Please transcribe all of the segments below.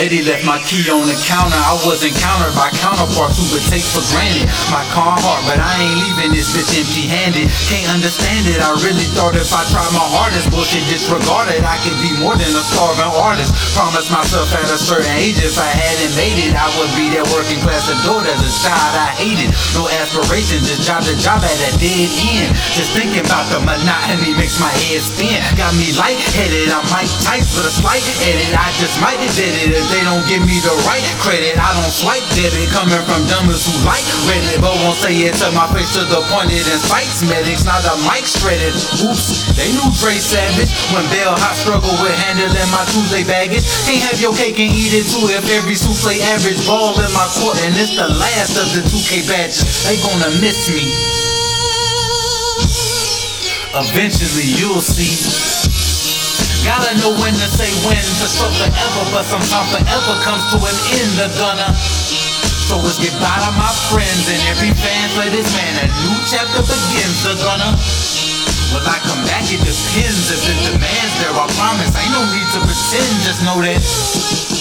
Already left my key on the counter. I was encountered by counterparts who would take for granted my car heart, but I ain't leaving this bitch empty handed. Can't understand it. I really thought if I tried my hardest, bullshit disregarded, I could be more than a starving artist. Promised myself at a certain age, if I hadn't made it, I would be that working class adult as a child I hated. No aspirations, just job to job at a dead end. Just thinking about the monotony makes my head spin. Got me lightheaded, I might type for the slight edit. I just might did it they don't give me the right credit. I don't swipe debit coming from dumbers who like Reddit, but won't say it to my face to the point it incites medics. Now the mic shredded. Oops, they knew Dre Savage when Bell Hot struggle with handling my Tuesday baggage. Can't have your cake and eat it too if every souffle average ball in my court and it's the last of the 2K badges. They gonna miss me. Eventually you'll see. Gotta know when to say when to stop forever, but sometimes forever comes to an end. The gonna. So it's goodbye to my friends and every fan for this man. A new chapter begins. The gonna. Will I come back? It depends if it demands there. I promise. Ain't no need to pretend. Just know that.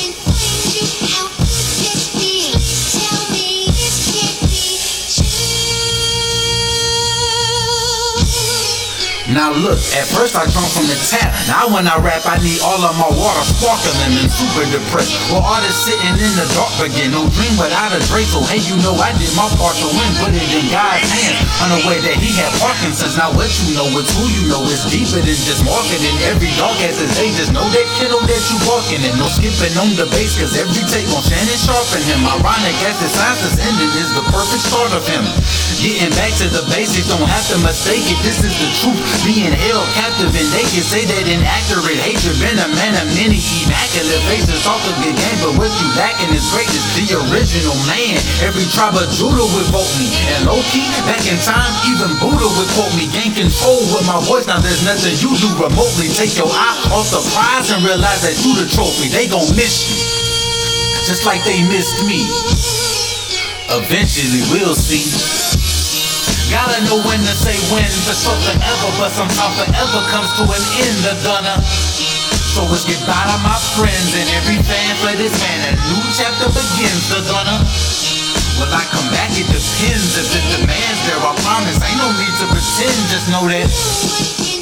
Now look, at first I drunk from the tap. Now when I rap, I need all of my water sparkling and super depressed. Well, artists sitting in the dark again, no dream without a Drake. So hey, you know I did my part to win, put it in God's hands. Unaware that he had Parkinson's. Now what you know, it's who you know. It's deeper than just marketing. Every dog has his day. Just know that kiddo that you walking and no skipping on the bass. Cause every take on Shannon sharpen him. Ironic as the science is ended is the perfect start of him. Getting back to the basics, don't have to mistake it. This is the truth being held captive and they can say that inaccurate hatred been a man of many immaculate faces. Talk a good game but what you lacking is greatness. The original man every tribe of Judah would vote me. And low-key back in time even Buddha would quote me gain control with my voice. Now there's nothing you do remotely. Take your eye off the prize and realize that you the trophy. They gon' miss you just like they missed me. Eventually we'll see Gotta know when to say when to show forever, but somehow forever comes to an end. The gonna. So it's goodbye to my friends and every fan for this man. A new chapter begins. The gonna. Will I come back? It depends if it demands there. I promise. Ain't no need to pretend. Just know that.